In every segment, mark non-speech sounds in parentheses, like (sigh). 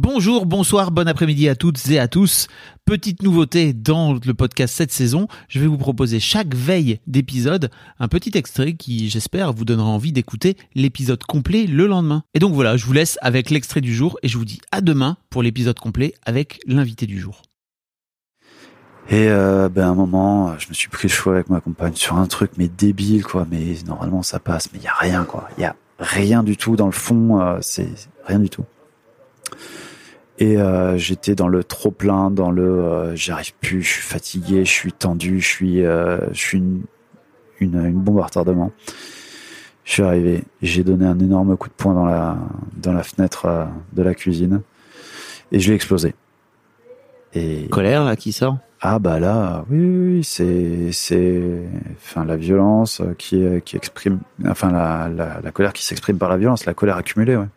Bonjour, bonsoir, bon après-midi à toutes et à tous. Petite nouveauté dans le podcast cette saison, je vais vous proposer chaque veille d'épisode un petit extrait qui, j'espère, vous donnera envie d'écouter l'épisode complet le lendemain. Et donc voilà, je vous laisse avec l'extrait du jour et je vous dis à demain pour l'épisode complet avec l'invité du jour. Et euh, ben à un moment, je me suis pris le choix avec ma compagne sur un truc mais débile quoi. Mais normalement ça passe, mais il y a rien quoi. Il y a rien du tout dans le fond. euh, c'est rien du tout. Et euh, j'étais dans le trop plein, dans le euh, j'arrive plus, je suis fatigué, je suis tendu, je suis euh, je suis une, une une bombe à retardement. Je suis arrivé, j'ai donné un énorme coup de poing dans la dans la fenêtre euh, de la cuisine et je l'ai explosé. Et Colère là qui sort? Ah bah là, oui, oui, oui, c'est c'est enfin la violence qui qui exprime, enfin la la, la colère qui s'exprime par la violence, la colère accumulée, ouais.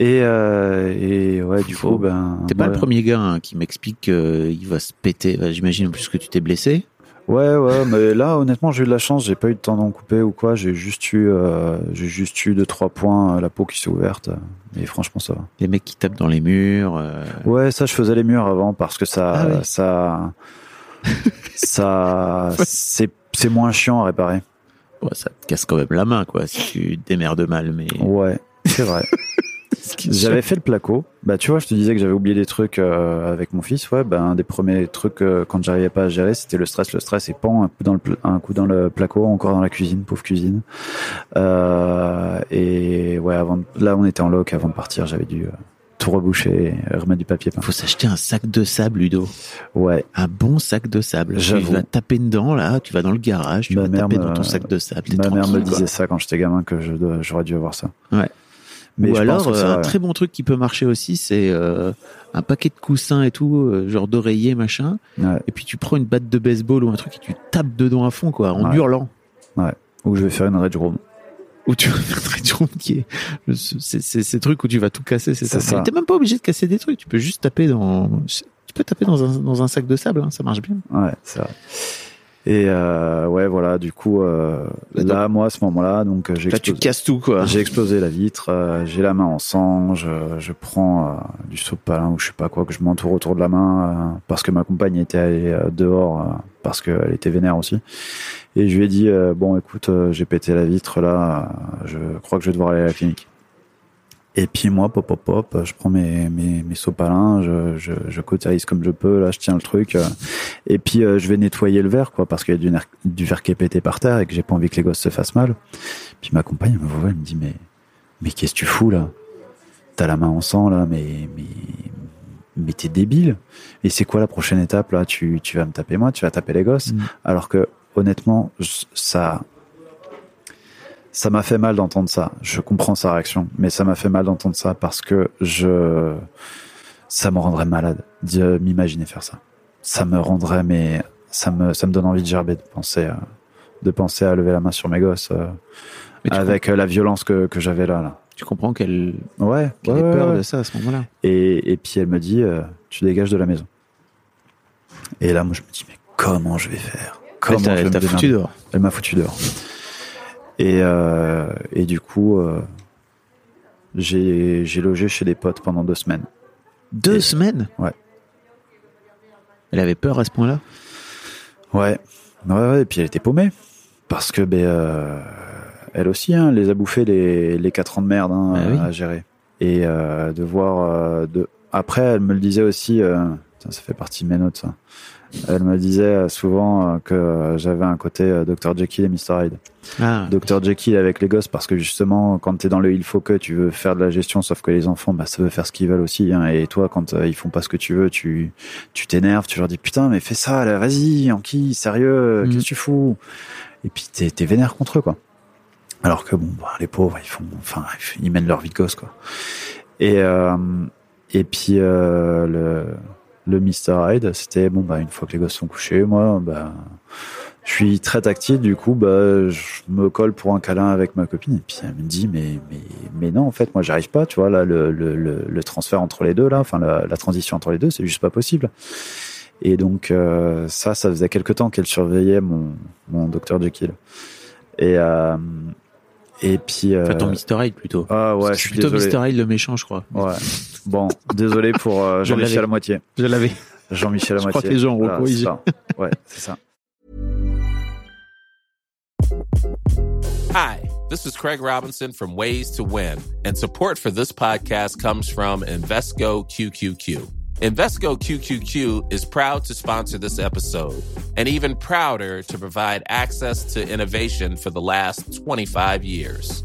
Et euh, et ouais, du coup, ben T'es pas le premier gars hein, qui m'explique qu'il va se péter. J'imagine en plus que tu t'es blessé. Ouais, ouais, mais là, honnêtement, j'ai eu de la chance, j'ai pas eu de tendon coupé ou quoi, j'ai juste eu, euh, j'ai juste eu deux trois points, euh, la peau qui s'est ouverte, et franchement ça va. Les mecs qui tapent dans les murs. euh, Ouais, ça, je faisais les murs avant parce que ça, Ah ça, ça, (laughs) c'est c'est moins chiant à réparer. ouais, ça te casse quand même la main quoi si tu démerdes mal. Mais Ouais, c'est vrai. (laughs) J'avais fait le placo. Bah, tu vois, je te disais que j'avais oublié des trucs euh, avec mon fils. Ouais, bah, un des premiers trucs euh, quand j'arrivais pas à gérer, c'était le stress, le stress et pan, un coup dans le, un coup dans le placo, encore dans la cuisine, pauvre cuisine. Euh, et ouais, avant, de- là, on était en loc. Avant de partir, j'avais dû euh, tout reboucher, et remettre du papier peint. faut s'acheter un sac de sable, Ludo. Ouais, Un bon sac de sable. Tu vas taper dedans là. Tu vas dans le garage. Tu Ma vas mère taper me- dans ton sac de sable. ma mère me quoi. disait ça quand j'étais gamin que j'aurais dû avoir ça. Ouais. Mais Ou je alors, pense que ça euh, un ouais. très bon truc qui peut marcher aussi, c'est euh, un paquet de coussins et tout, euh, genre d'oreiller, machin. Ouais. Et puis tu prends une batte de baseball ou un truc et tu tapes dedans à fond, quoi, en Ouais. hurlant. Ou je vais faire une rage room. Ou tu (laughs) vas faire très dur qui est. C'est ces trucs où tu vas tout casser, c'est ça. Ça. T'es même pas obligé de casser des trucs, tu peux juste taper dans. Tu peux taper dans un, dans un sac de sable, hein, ça marche bien. Ouais, c'est vrai. Et euh, ouais, voilà, du coup, euh, Là, là, moi, à ce moment-là, donc, euh, j'ai Là, tu explosé, casses tout, quoi. j'ai explosé la vitre, euh, j'ai la main en sang, je, je prends euh, du sopalin ou je sais pas quoi, que je m'entoure autour de la main, parce que ma compagne était allée dehors, parce qu'elle était vénère aussi. Et je lui ai dit, bon, écoute, j'ai pété la vitre, là, je crois que je vais devoir aller à la clinique. Et puis moi, pop, pop, pop, je prends mes, mes, mes sopalins, je, je, je cautérise comme je peux, là, je tiens le truc. euh, et puis euh, je vais nettoyer le verre, quoi, parce qu'il y a du, verre qui est pété par terre et que j'ai pas envie que les gosses se fassent mal. Puis ma compagne elle me voit, elle me dit, mais, mais qu'est-ce que tu fous, là? T'as la main en sang, là, mais, mais, mais t'es débile. Et c'est quoi la prochaine étape, là? Tu, tu vas me taper moi, tu vas taper les gosses. Mm. Alors que, honnêtement, ça, ça m'a fait mal d'entendre ça. Je comprends sa réaction, mais ça m'a fait mal d'entendre ça parce que je, ça me rendrait malade de m'imaginer faire ça. Ça me rendrait, mais ça me, ça me donne envie de gerber de penser, à, de penser à lever la main sur mes gosses euh, avec euh, la violence que, que j'avais là, tu comprends qu'elle Ouais. qu'elle ouais, ait peur ouais. de ça à ce moment-là. Et, et puis elle me dit, euh, tu dégages de la maison. Et là, moi, je me dis, mais comment je vais faire? Comment Elle je t'a- vais elle me t'a foutu démerder? dehors. Elle m'a foutu dehors. Et, euh, et du coup, euh, j'ai logé chez des potes pendant deux semaines. Deux Et- semaines? Ouais. Elle avait peur à ce point-là? Ouais. ouais, ouais, et puis elle était paumée. Parce que, ben, euh, elle aussi, hein, les a bouffés les, les quatre ans de merde hein, Bah oui. à gérer. Et euh, de voir... euh, de... Après, elle me le disait aussi, ça, ça fait partie de mes notes, ça. Elle me disait euh, souvent euh, que j'avais un côté euh, Dr. Jekyll et Mr. Hyde. Ah, Dr. Jekyll avec les gosses parce que justement quand t'es dans le il faut que tu veux faire de la gestion sauf que les enfants bah ça veut faire ce qu'ils veulent aussi hein. et toi quand ils font pas ce que tu veux tu tu t'énerves tu leur dis putain mais fais ça là vas-y Anki sérieux Mhm. qu'est-ce que tu fous? Et puis t'es t'es vénère contre eux quoi Alors que bon, bah, les pauvres, ils font, enfin, ils mènent leur vie de gosse, quoi. Et euh, et puis euh, le le Mr Hyde, c'était bon, bah une fois que les gosses sont couchés, moi, bah je suis très tactile, du coup, bah je me colle pour un câlin avec ma copine. Et puis elle me dit, mais mais mais non, en fait, moi, j'arrive pas, tu vois, là, le le le, transfert entre les deux, là, enfin la, la transition entre les deux, c'est juste pas possible. Et donc euh, ça, ça faisait quelque temps qu'elle surveillait mon mon docteur Jekyll. Et euh, et puis. Euh... Enfin, ton Mr. Hyde plutôt. Ah ouais, je suis plutôt désolé. Mr. Hyde le méchant, je crois. Ouais. Bon, désolé pour euh, Jean-Michel à moitié. Je l'avais. Jean-Michel à je crois que les gens ont corrigé. Ouais, c'est ça. Hi, this is Craig Robinson from Ways to Win, and support for this podcast comes from Invesco QQQ. Invesco QQQ is proud to sponsor this episode and even prouder to provide access to innovation for the last 25 years.